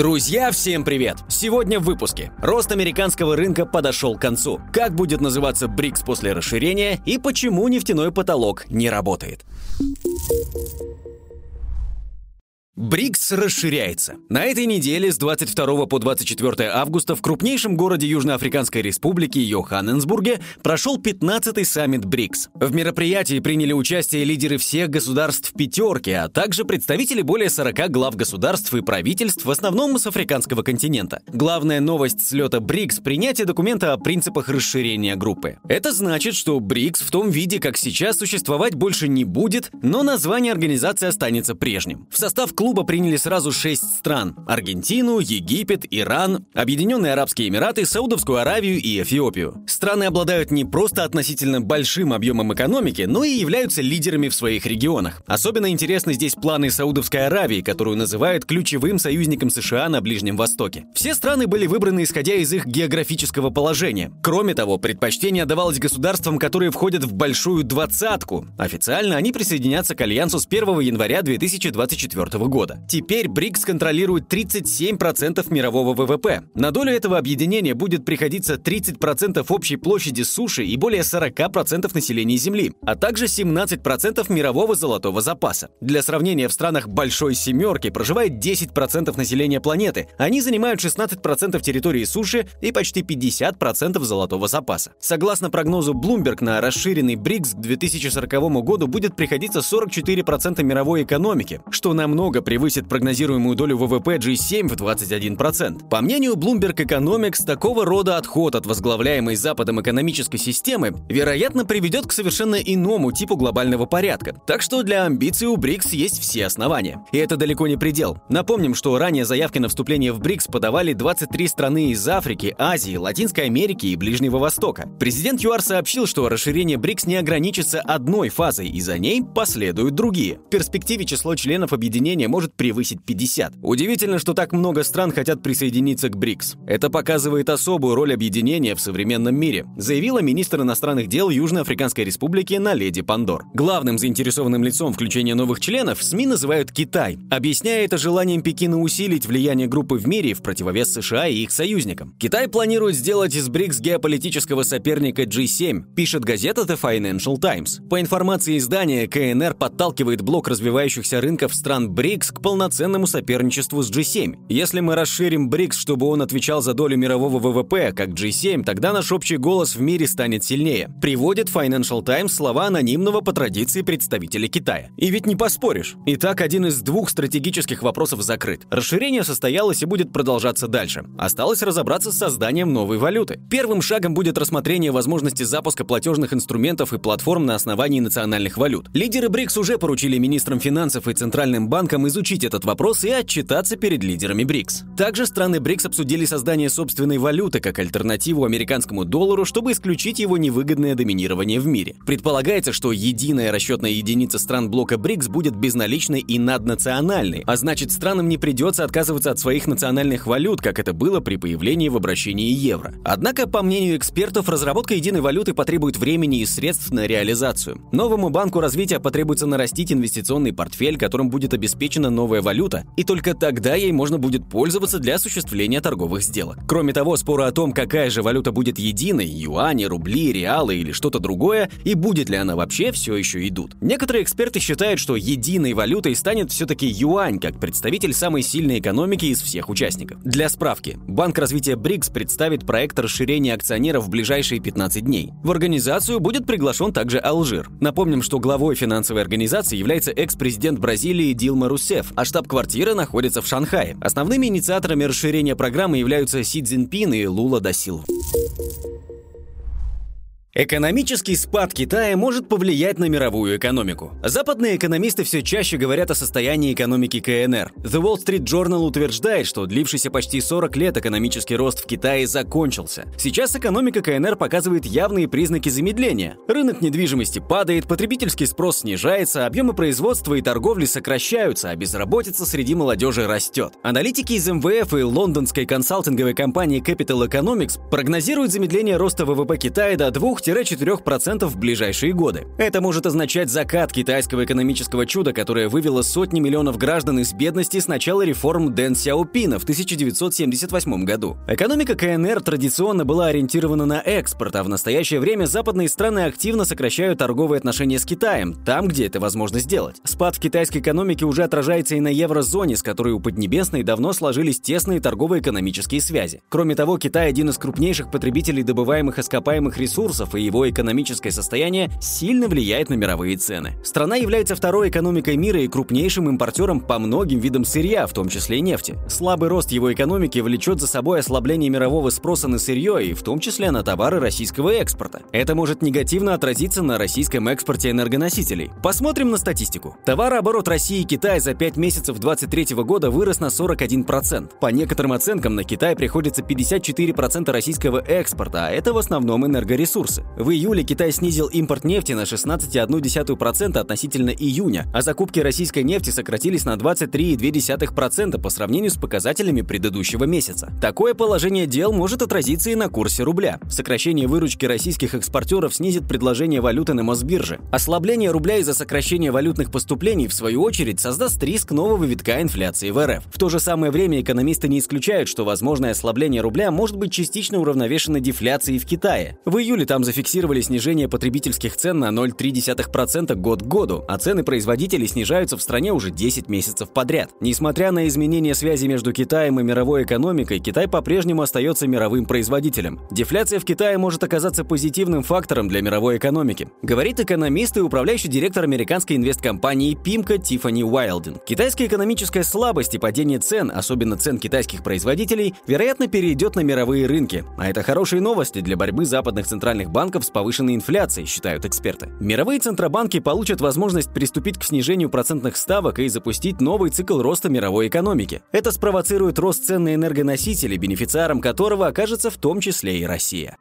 Друзья, всем привет! Сегодня в выпуске. Рост американского рынка подошел к концу. Как будет называться БРИКС после расширения и почему нефтяной потолок не работает. БРИКС расширяется. На этой неделе с 22 по 24 августа в крупнейшем городе Южноафриканской республики Йоханнесбурге прошел 15-й саммит БРИКС. В мероприятии приняли участие лидеры всех государств пятерки, а также представители более 40 глав государств и правительств, в основном с африканского континента. Главная новость слета БРИКС – принятие документа о принципах расширения группы. Это значит, что БРИКС в том виде, как сейчас, существовать больше не будет, но название организации останется прежним. В состав клуба клуба приняли сразу шесть стран – Аргентину, Египет, Иран, Объединенные Арабские Эмираты, Саудовскую Аравию и Эфиопию. Страны обладают не просто относительно большим объемом экономики, но и являются лидерами в своих регионах. Особенно интересны здесь планы Саудовской Аравии, которую называют ключевым союзником США на Ближнем Востоке. Все страны были выбраны исходя из их географического положения. Кроме того, предпочтение давалось государствам, которые входят в большую двадцатку. Официально они присоединятся к Альянсу с 1 января 2024 года года. Теперь БРИКС контролирует 37% мирового ВВП. На долю этого объединения будет приходиться 30% общей площади суши и более 40% населения Земли, а также 17% мирового золотого запаса. Для сравнения, в странах Большой Семерки проживает 10% населения планеты. Они занимают 16% территории суши и почти 50% золотого запаса. Согласно прогнозу Bloomberg, на расширенный БРИКС к 2040 году будет приходиться 44% мировой экономики, что намного превысит прогнозируемую долю ВВП G7 в 21%. По мнению Bloomberg Economics, такого рода отход от возглавляемой Западом экономической системы, вероятно, приведет к совершенно иному типу глобального порядка. Так что для амбиций у БРИКС есть все основания. И это далеко не предел. Напомним, что ранее заявки на вступление в БРИКС подавали 23 страны из Африки, Азии, Латинской Америки и Ближнего Востока. Президент ЮАР сообщил, что расширение БРИКС не ограничится одной фазой, и за ней последуют другие. В перспективе число членов объединения может превысить 50. Удивительно, что так много стран хотят присоединиться к БРИКС. Это показывает особую роль объединения в современном мире, заявила министр иностранных дел Южноафриканской республики Наледи Пандор. Главным заинтересованным лицом включения новых членов СМИ называют Китай, объясняя это желанием Пекина усилить влияние группы в мире в противовес США и их союзникам. Китай планирует сделать из БРИКС геополитического соперника G7, пишет газета The Financial Times. По информации издания, КНР подталкивает блок развивающихся рынков стран БРИКС к полноценному соперничеству с G7. Если мы расширим БРИКС, чтобы он отвечал за долю мирового ВВП, как G7, тогда наш общий голос в мире станет сильнее. Приводит Financial Times слова анонимного по традиции представителя Китая. И ведь не поспоришь. Итак, один из двух стратегических вопросов закрыт. Расширение состоялось и будет продолжаться дальше. Осталось разобраться с созданием новой валюты. Первым шагом будет рассмотрение возможности запуска платежных инструментов и платформ на основании национальных валют. Лидеры БРИКС уже поручили министрам финансов и центральным банкам изучить этот вопрос и отчитаться перед лидерами БРИКС. Также страны БРИКС обсудили создание собственной валюты как альтернативу американскому доллару, чтобы исключить его невыгодное доминирование в мире. Предполагается, что единая расчетная единица стран блока БРИКС будет безналичной и наднациональной, а значит странам не придется отказываться от своих национальных валют, как это было при появлении в обращении евро. Однако, по мнению экспертов, разработка единой валюты потребует времени и средств на реализацию. Новому банку развития потребуется нарастить инвестиционный портфель, которым будет обеспечена новая валюта, и только тогда ей можно будет пользоваться для осуществления торговых сделок. Кроме того, споры о том, какая же валюта будет единой, юани, рубли, реалы или что-то другое, и будет ли она вообще, все еще идут. Некоторые эксперты считают, что единой валютой станет все-таки юань, как представитель самой сильной экономики из всех участников. Для справки, Банк развития БРИКС представит проект расширения акционеров в ближайшие 15 дней. В организацию будет приглашен также Алжир. Напомним, что главой финансовой организации является экс-президент Бразилии Дилма Руссеф, КНРФ, а штаб-квартира находится в Шанхае. Основными инициаторами расширения программы являются Си Цзиньпин и Лула Дасил. Экономический спад Китая может повлиять на мировую экономику. Западные экономисты все чаще говорят о состоянии экономики КНР. The Wall Street Journal утверждает, что длившийся почти 40 лет экономический рост в Китае закончился. Сейчас экономика КНР показывает явные признаки замедления. Рынок недвижимости падает, потребительский спрос снижается, объемы производства и торговли сокращаются, а безработица среди молодежи растет. Аналитики из МВФ и лондонской консалтинговой компании Capital Economics прогнозируют замедление роста ВВП Китая до 2 3-4% в ближайшие годы. Это может означать закат китайского экономического чуда, которое вывело сотни миллионов граждан из бедности с начала реформ Дэн Сяопина в 1978 году. Экономика КНР традиционно была ориентирована на экспорт, а в настоящее время западные страны активно сокращают торговые отношения с Китаем, там, где это возможно сделать. Спад в китайской экономике уже отражается и на еврозоне, с которой у Поднебесной давно сложились тесные торгово-экономические связи. Кроме того, Китай один из крупнейших потребителей добываемых ископаемых ресурсов, и его экономическое состояние сильно влияет на мировые цены. Страна является второй экономикой мира и крупнейшим импортером по многим видам сырья, в том числе и нефти. Слабый рост его экономики влечет за собой ослабление мирового спроса на сырье и в том числе на товары российского экспорта. Это может негативно отразиться на российском экспорте энергоносителей. Посмотрим на статистику. Товарооборот России и Китая за 5 месяцев 2023 года вырос на 41%. По некоторым оценкам на Китай приходится 54% российского экспорта, а это в основном энергоресурсы. В июле Китай снизил импорт нефти на 16,1% относительно июня, а закупки российской нефти сократились на 23,2% по сравнению с показателями предыдущего месяца. Такое положение дел может отразиться и на курсе рубля. Сокращение выручки российских экспортеров снизит предложение валюты на Мосбирже. Ослабление рубля из-за сокращения валютных поступлений, в свою очередь, создаст риск нового витка инфляции в РФ. В то же самое время экономисты не исключают, что возможное ослабление рубля может быть частично уравновешено дефляцией в Китае. В июле там зафиксировали снижение потребительских цен на 0,3% год к году, а цены производителей снижаются в стране уже 10 месяцев подряд. Несмотря на изменение связи между Китаем и мировой экономикой, Китай по-прежнему остается мировым производителем. Дефляция в Китае может оказаться позитивным фактором для мировой экономики, говорит экономист и управляющий директор американской инвесткомпании Пимка Тиффани Уайлдин. Китайская экономическая слабость и падение цен, особенно цен китайских производителей, вероятно, перейдет на мировые рынки. А это хорошие новости для борьбы западных центральных банков с повышенной инфляцией, считают эксперты. Мировые центробанки получат возможность приступить к снижению процентных ставок и запустить новый цикл роста мировой экономики. Это спровоцирует рост цен на энергоносители, бенефициаром которого окажется в том числе и Россия.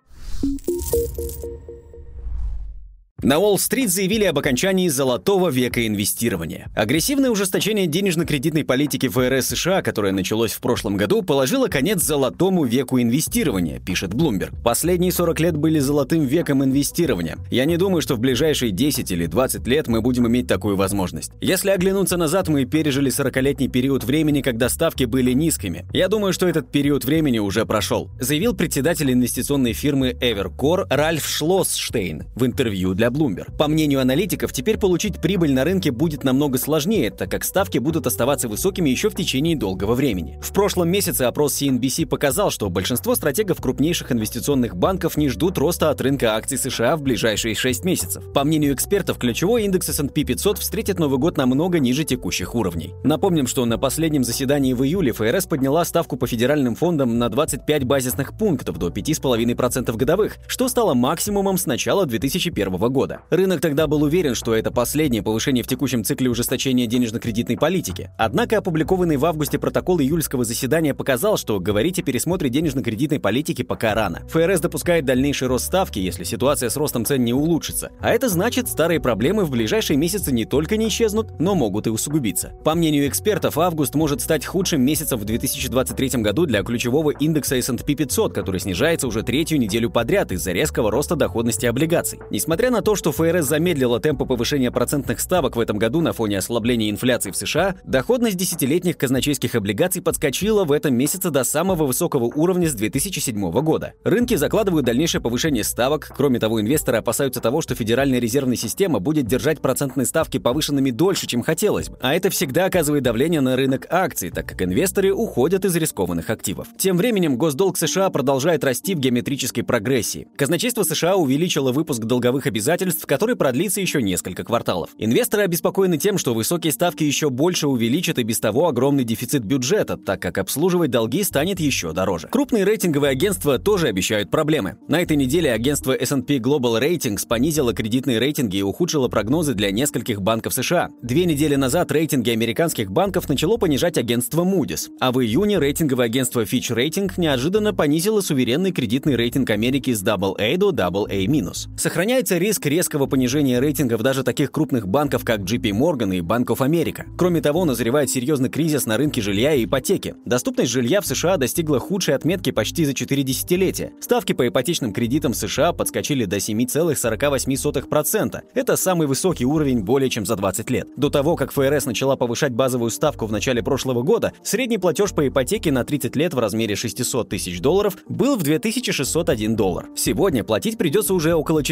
На Уолл-стрит заявили об окончании золотого века инвестирования. Агрессивное ужесточение денежно-кредитной политики ФРС США, которое началось в прошлом году, положило конец золотому веку инвестирования, пишет Bloomberg. Последние 40 лет были золотым веком инвестирования. Я не думаю, что в ближайшие 10 или 20 лет мы будем иметь такую возможность. Если оглянуться назад, мы пережили 40-летний период времени, когда ставки были низкими. Я думаю, что этот период времени уже прошел, заявил председатель инвестиционной фирмы Evercore Ральф Шлоссштейн в интервью для Bloomberg. По мнению аналитиков, теперь получить прибыль на рынке будет намного сложнее, так как ставки будут оставаться высокими еще в течение долгого времени. В прошлом месяце опрос CNBC показал, что большинство стратегов крупнейших инвестиционных банков не ждут роста от рынка акций США в ближайшие 6 месяцев. По мнению экспертов, ключевой индекс S&P 500 встретит Новый год намного ниже текущих уровней. Напомним, что на последнем заседании в июле ФРС подняла ставку по федеральным фондам на 25 базисных пунктов до 5,5% годовых, что стало максимумом с начала 2001 года года. Рынок тогда был уверен, что это последнее повышение в текущем цикле ужесточения денежно-кредитной политики. Однако опубликованный в августе протокол июльского заседания показал, что говорить о пересмотре денежно-кредитной политики пока рано. ФРС допускает дальнейший рост ставки, если ситуация с ростом цен не улучшится. А это значит, старые проблемы в ближайшие месяцы не только не исчезнут, но могут и усугубиться. По мнению экспертов, август может стать худшим месяцем в 2023 году для ключевого индекса S&P 500, который снижается уже третью неделю подряд из-за резкого роста доходности облигаций. Несмотря на то, то, что ФРС замедлила темпы повышения процентных ставок в этом году на фоне ослабления инфляции в США, доходность десятилетних казначейских облигаций подскочила в этом месяце до самого высокого уровня с 2007 года. Рынки закладывают дальнейшее повышение ставок. Кроме того, инвесторы опасаются того, что Федеральная резервная система будет держать процентные ставки повышенными дольше, чем хотелось бы. А это всегда оказывает давление на рынок акций, так как инвесторы уходят из рискованных активов. Тем временем госдолг США продолжает расти в геометрической прогрессии. Казначейство США увеличило выпуск долговых обязательств обязательств, который продлится еще несколько кварталов. Инвесторы обеспокоены тем, что высокие ставки еще больше увеличат и без того огромный дефицит бюджета, так как обслуживать долги станет еще дороже. Крупные рейтинговые агентства тоже обещают проблемы. На этой неделе агентство S&P Global Ratings понизило кредитные рейтинги и ухудшило прогнозы для нескольких банков США. Две недели назад рейтинги американских банков начало понижать агентство Moody's, а в июне рейтинговое агентство Fitch Rating неожиданно понизило суверенный кредитный рейтинг Америки с AA до AA-. Сохраняется риск резкого понижения рейтингов даже таких крупных банков, как JP Morgan и Bank of America. Кроме того, назревает серьезный кризис на рынке жилья и ипотеки. Доступность жилья в США достигла худшей отметки почти за 4 десятилетия. Ставки по ипотечным кредитам США подскочили до 7,48%. Это самый высокий уровень более чем за 20 лет. До того, как ФРС начала повышать базовую ставку в начале прошлого года, средний платеж по ипотеке на 30 лет в размере 600 тысяч долларов был в 2601 доллар. Сегодня платить придется уже около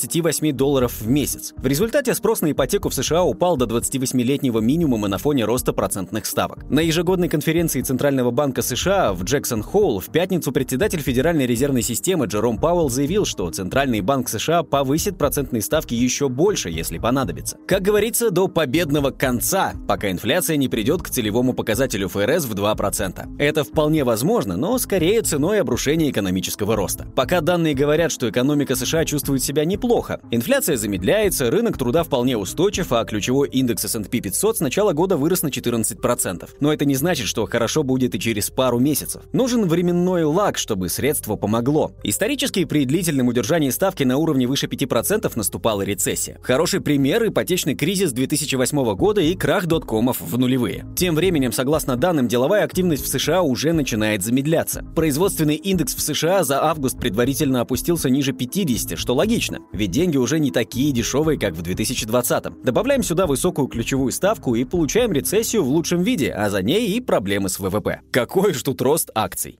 4028 долларов в месяц. В результате спрос на ипотеку в США упал до 28-летнего минимума на фоне роста процентных ставок. На ежегодной конференции Центрального банка США в Джексон-Холл в пятницу председатель Федеральной резервной системы Джером Пауэлл заявил, что Центральный банк США повысит процентные ставки еще больше, если понадобится. Как говорится, до победного конца, пока инфляция не придет к целевому показателю ФРС в 2%. Это вполне возможно, но скорее ценой обрушения экономического роста. Пока данные говорят, что экономика США чувствует себя неплохо. Инфляция замедляется, рынок труда вполне устойчив, а ключевой индекс S&P 500 с начала года вырос на 14%. Но это не значит, что хорошо будет и через пару месяцев. Нужен временной лаг, чтобы средство помогло. Исторически при длительном удержании ставки на уровне выше 5% наступала рецессия. Хороший пример – ипотечный кризис 2008 года и крах доткомов в нулевые. Тем временем, согласно данным, деловая активность в США уже начинает замедляться. Производственный индекс в США за август предварительно опустился ниже 50, что логично, ведь деньги уже не такие дешевые, как в 2020. Добавляем сюда высокую ключевую ставку и получаем рецессию в лучшем виде, а за ней и проблемы с ВВП. Какой же тут рост акций?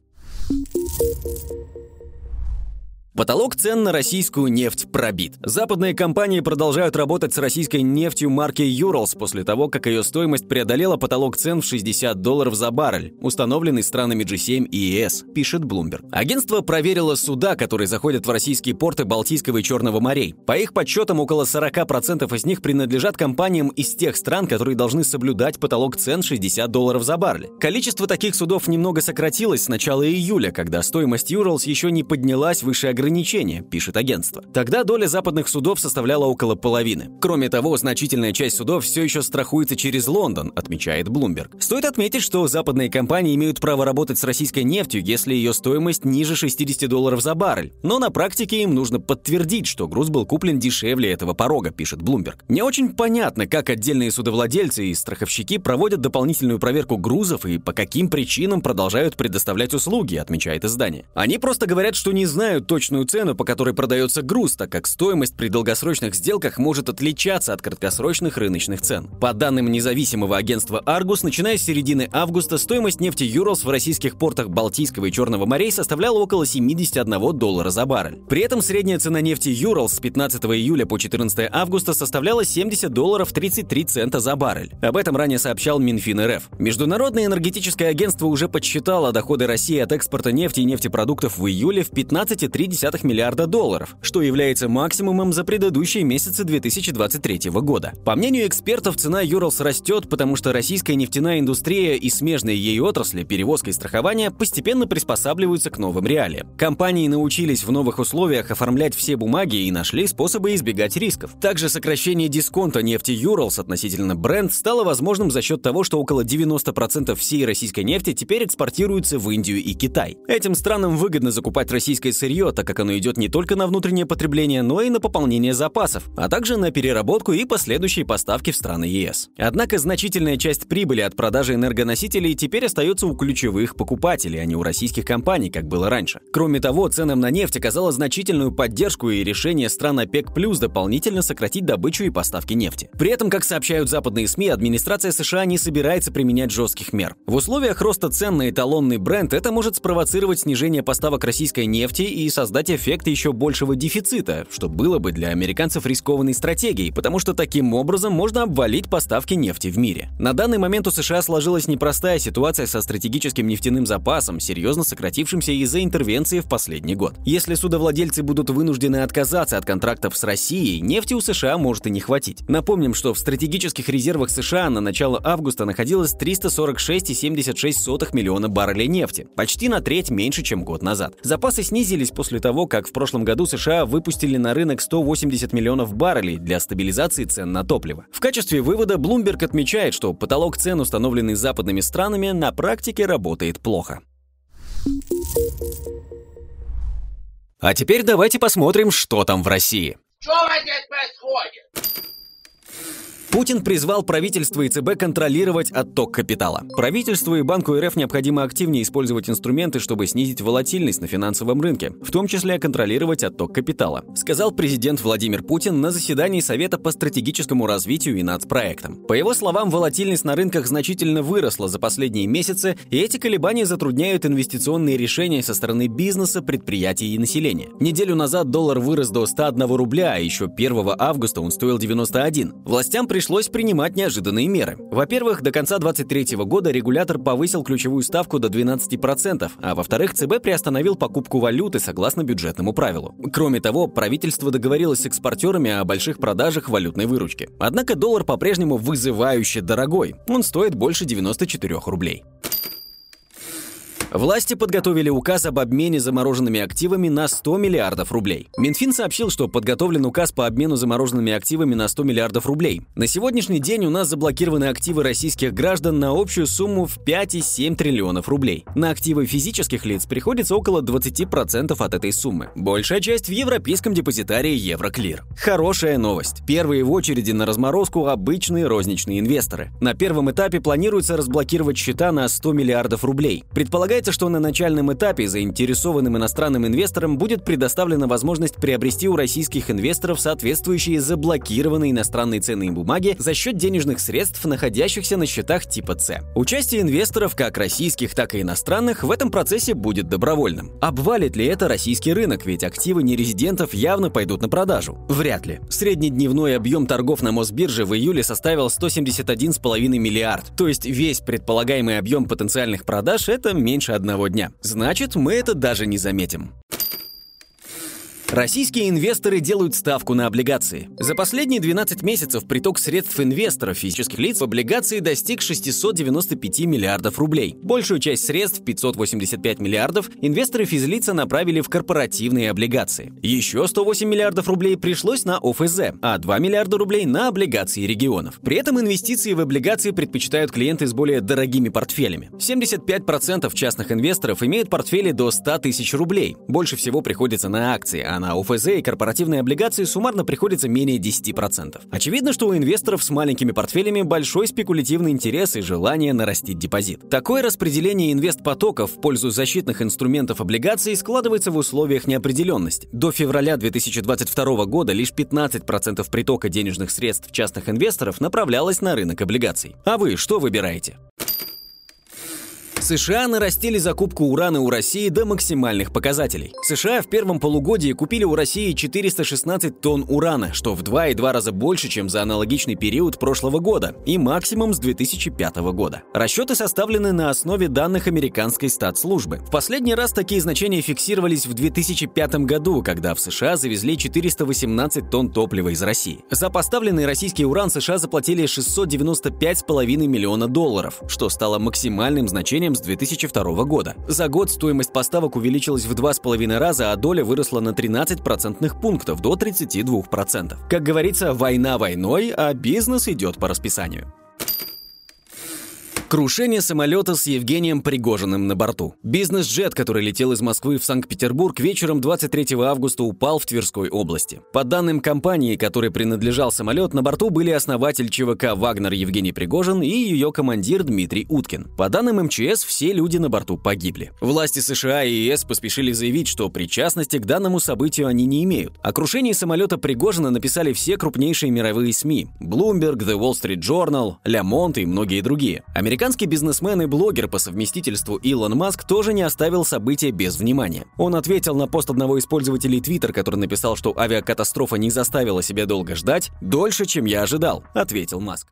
Потолок цен на российскую нефть пробит. Западные компании продолжают работать с российской нефтью марки Urals после того, как ее стоимость преодолела потолок цен в 60 долларов за баррель, установленный странами G7 и ЕС, пишет Bloomberg. Агентство проверило суда, которые заходят в российские порты Балтийского и Черного морей. По их подсчетам, около 40% из них принадлежат компаниям из тех стран, которые должны соблюдать потолок цен 60 долларов за баррель. Количество таких судов немного сократилось с начала июля, когда стоимость Urals еще не поднялась выше ограничения, пишет агентство. Тогда доля западных судов составляла около половины. Кроме того, значительная часть судов все еще страхуется через Лондон, отмечает Bloomberg. Стоит отметить, что западные компании имеют право работать с российской нефтью, если ее стоимость ниже 60 долларов за баррель. Но на практике им нужно подтвердить, что груз был куплен дешевле этого порога, пишет Bloomberg. Не очень понятно, как отдельные судовладельцы и страховщики проводят дополнительную проверку грузов и по каким причинам продолжают предоставлять услуги, отмечает издание. Они просто говорят, что не знают точно точную цену, по которой продается груз, так как стоимость при долгосрочных сделках может отличаться от краткосрочных рыночных цен. По данным независимого агентства Argus, начиная с середины августа стоимость нефти Юралс в российских портах Балтийского и Черного морей составляла около 71 доллара за баррель. При этом средняя цена нефти Юралс с 15 июля по 14 августа составляла 70 долларов 33 цента за баррель. Об этом ранее сообщал Минфин РФ. Международное энергетическое агентство уже подсчитало доходы России от экспорта нефти и нефтепродуктов в июле в 15,3 миллиарда долларов, что является максимумом за предыдущие месяцы 2023 года. По мнению экспертов, цена Юралс растет, потому что российская нефтяная индустрия и смежные ей отрасли, перевозка и страхование, постепенно приспосабливаются к новым реалиям. Компании научились в новых условиях оформлять все бумаги и нашли способы избегать рисков. Также сокращение дисконта нефти Юралс относительно бренд стало возможным за счет того, что около 90% всей российской нефти теперь экспортируется в Индию и Китай. Этим странам выгодно закупать российское сырье, так как оно идет не только на внутреннее потребление, но и на пополнение запасов, а также на переработку и последующие поставки в страны ЕС. Однако значительная часть прибыли от продажи энергоносителей теперь остается у ключевых покупателей, а не у российских компаний, как было раньше. Кроме того, ценам на нефть оказало значительную поддержку и решение стран ОПЕК плюс дополнительно сократить добычу и поставки нефти. При этом, как сообщают западные СМИ, администрация США не собирается применять жестких мер. В условиях роста цен на эталонный бренд это может спровоцировать снижение поставок российской нефти и создать создать эффект еще большего дефицита, что было бы для американцев рискованной стратегией, потому что таким образом можно обвалить поставки нефти в мире. На данный момент у США сложилась непростая ситуация со стратегическим нефтяным запасом, серьезно сократившимся из-за интервенции в последний год. Если судовладельцы будут вынуждены отказаться от контрактов с Россией, нефти у США может и не хватить. Напомним, что в стратегических резервах США на начало августа находилось 346,76 миллиона баррелей нефти, почти на треть меньше, чем год назад. Запасы снизились после того, того, как в прошлом году США выпустили на рынок 180 миллионов баррелей для стабилизации цен на топливо. В качестве вывода Bloomberg отмечает, что потолок цен, установленный западными странами, на практике работает плохо. А теперь давайте посмотрим, что там в России. Что здесь происходит? Путин призвал правительство и ЦБ контролировать отток капитала. Правительству и Банку РФ необходимо активнее использовать инструменты, чтобы снизить волатильность на финансовом рынке, в том числе контролировать отток капитала, сказал президент Владимир Путин на заседании Совета по стратегическому развитию и нацпроектам. По его словам, волатильность на рынках значительно выросла за последние месяцы, и эти колебания затрудняют инвестиционные решения со стороны бизнеса, предприятий и населения. Неделю назад доллар вырос до 101 рубля, а еще 1 августа он стоил 91. Властям пришлось пришлось принимать неожиданные меры. Во-первых, до конца 2023 года регулятор повысил ключевую ставку до 12%, а во-вторых, ЦБ приостановил покупку валюты согласно бюджетному правилу. Кроме того, правительство договорилось с экспортерами о больших продажах валютной выручки. Однако доллар по-прежнему вызывающе дорогой. Он стоит больше 94 рублей. Власти подготовили указ об обмене замороженными активами на 100 миллиардов рублей. Минфин сообщил, что подготовлен указ по обмену замороженными активами на 100 миллиардов рублей. На сегодняшний день у нас заблокированы активы российских граждан на общую сумму в 5,7 триллионов рублей. На активы физических лиц приходится около 20% от этой суммы. Большая часть в европейском депозитарии Евроклир. Хорошая новость. Первые в очереди на разморозку обычные розничные инвесторы. На первом этапе планируется разблокировать счета на 100 миллиардов рублей. Предполагается, Ожидается, что на начальном этапе заинтересованным иностранным инвесторам будет предоставлена возможность приобрести у российских инвесторов соответствующие заблокированные иностранные ценные бумаги за счет денежных средств, находящихся на счетах типа С. Участие инвесторов, как российских, так и иностранных, в этом процессе будет добровольным. Обвалит ли это российский рынок, ведь активы нерезидентов явно пойдут на продажу? Вряд ли. Среднедневной объем торгов на Мосбирже в июле составил 171,5 миллиард, то есть весь предполагаемый объем потенциальных продаж – это меньше меньше одного дня. Значит, мы это даже не заметим. Российские инвесторы делают ставку на облигации. За последние 12 месяцев приток средств инвесторов физических лиц в облигации достиг 695 миллиардов рублей. Большую часть средств, 585 миллиардов, инвесторы физлица направили в корпоративные облигации. Еще 108 миллиардов рублей пришлось на ОФЗ, а 2 миллиарда рублей на облигации регионов. При этом инвестиции в облигации предпочитают клиенты с более дорогими портфелями. 75% частных инвесторов имеют портфели до 100 тысяч рублей. Больше всего приходится на акции, а на ОФЗ и корпоративные облигации суммарно приходится менее 10%. Очевидно, что у инвесторов с маленькими портфелями большой спекулятивный интерес и желание нарастить депозит. Такое распределение инвестпотоков в пользу защитных инструментов облигаций складывается в условиях неопределенности. До февраля 2022 года лишь 15% притока денежных средств частных инвесторов направлялось на рынок облигаций. А вы что выбираете? США нарастили закупку урана у России до максимальных показателей. США в первом полугодии купили у России 416 тонн урана, что в 2,2 раза больше, чем за аналогичный период прошлого года, и максимум с 2005 года. Расчеты составлены на основе данных американской статслужбы. В последний раз такие значения фиксировались в 2005 году, когда в США завезли 418 тонн топлива из России. За поставленный российский уран США заплатили 695,5 миллиона долларов, что стало максимальным значением с 2002 года. За год стоимость поставок увеличилась в 2,5 раза, а доля выросла на 13 процентных пунктов до 32%. Как говорится, война войной, а бизнес идет по расписанию. Крушение самолета с Евгением Пригожиным на борту. Бизнес-джет, который летел из Москвы в Санкт-Петербург, вечером 23 августа упал в Тверской области. По данным компании, которой принадлежал самолет, на борту были основатель ЧВК «Вагнер» Евгений Пригожин и ее командир Дмитрий Уткин. По данным МЧС, все люди на борту погибли. Власти США и ЕС поспешили заявить, что причастности к данному событию они не имеют. О крушении самолета Пригожина написали все крупнейшие мировые СМИ – Bloomberg, The Wall Street Journal, Le Monde и многие другие. Американские Американский бизнесмен и блогер по совместительству Илон Маск тоже не оставил события без внимания. Он ответил на пост одного из пользователей Twitter, который написал, что авиакатастрофа не заставила себя долго ждать, дольше, чем я ожидал, ответил Маск.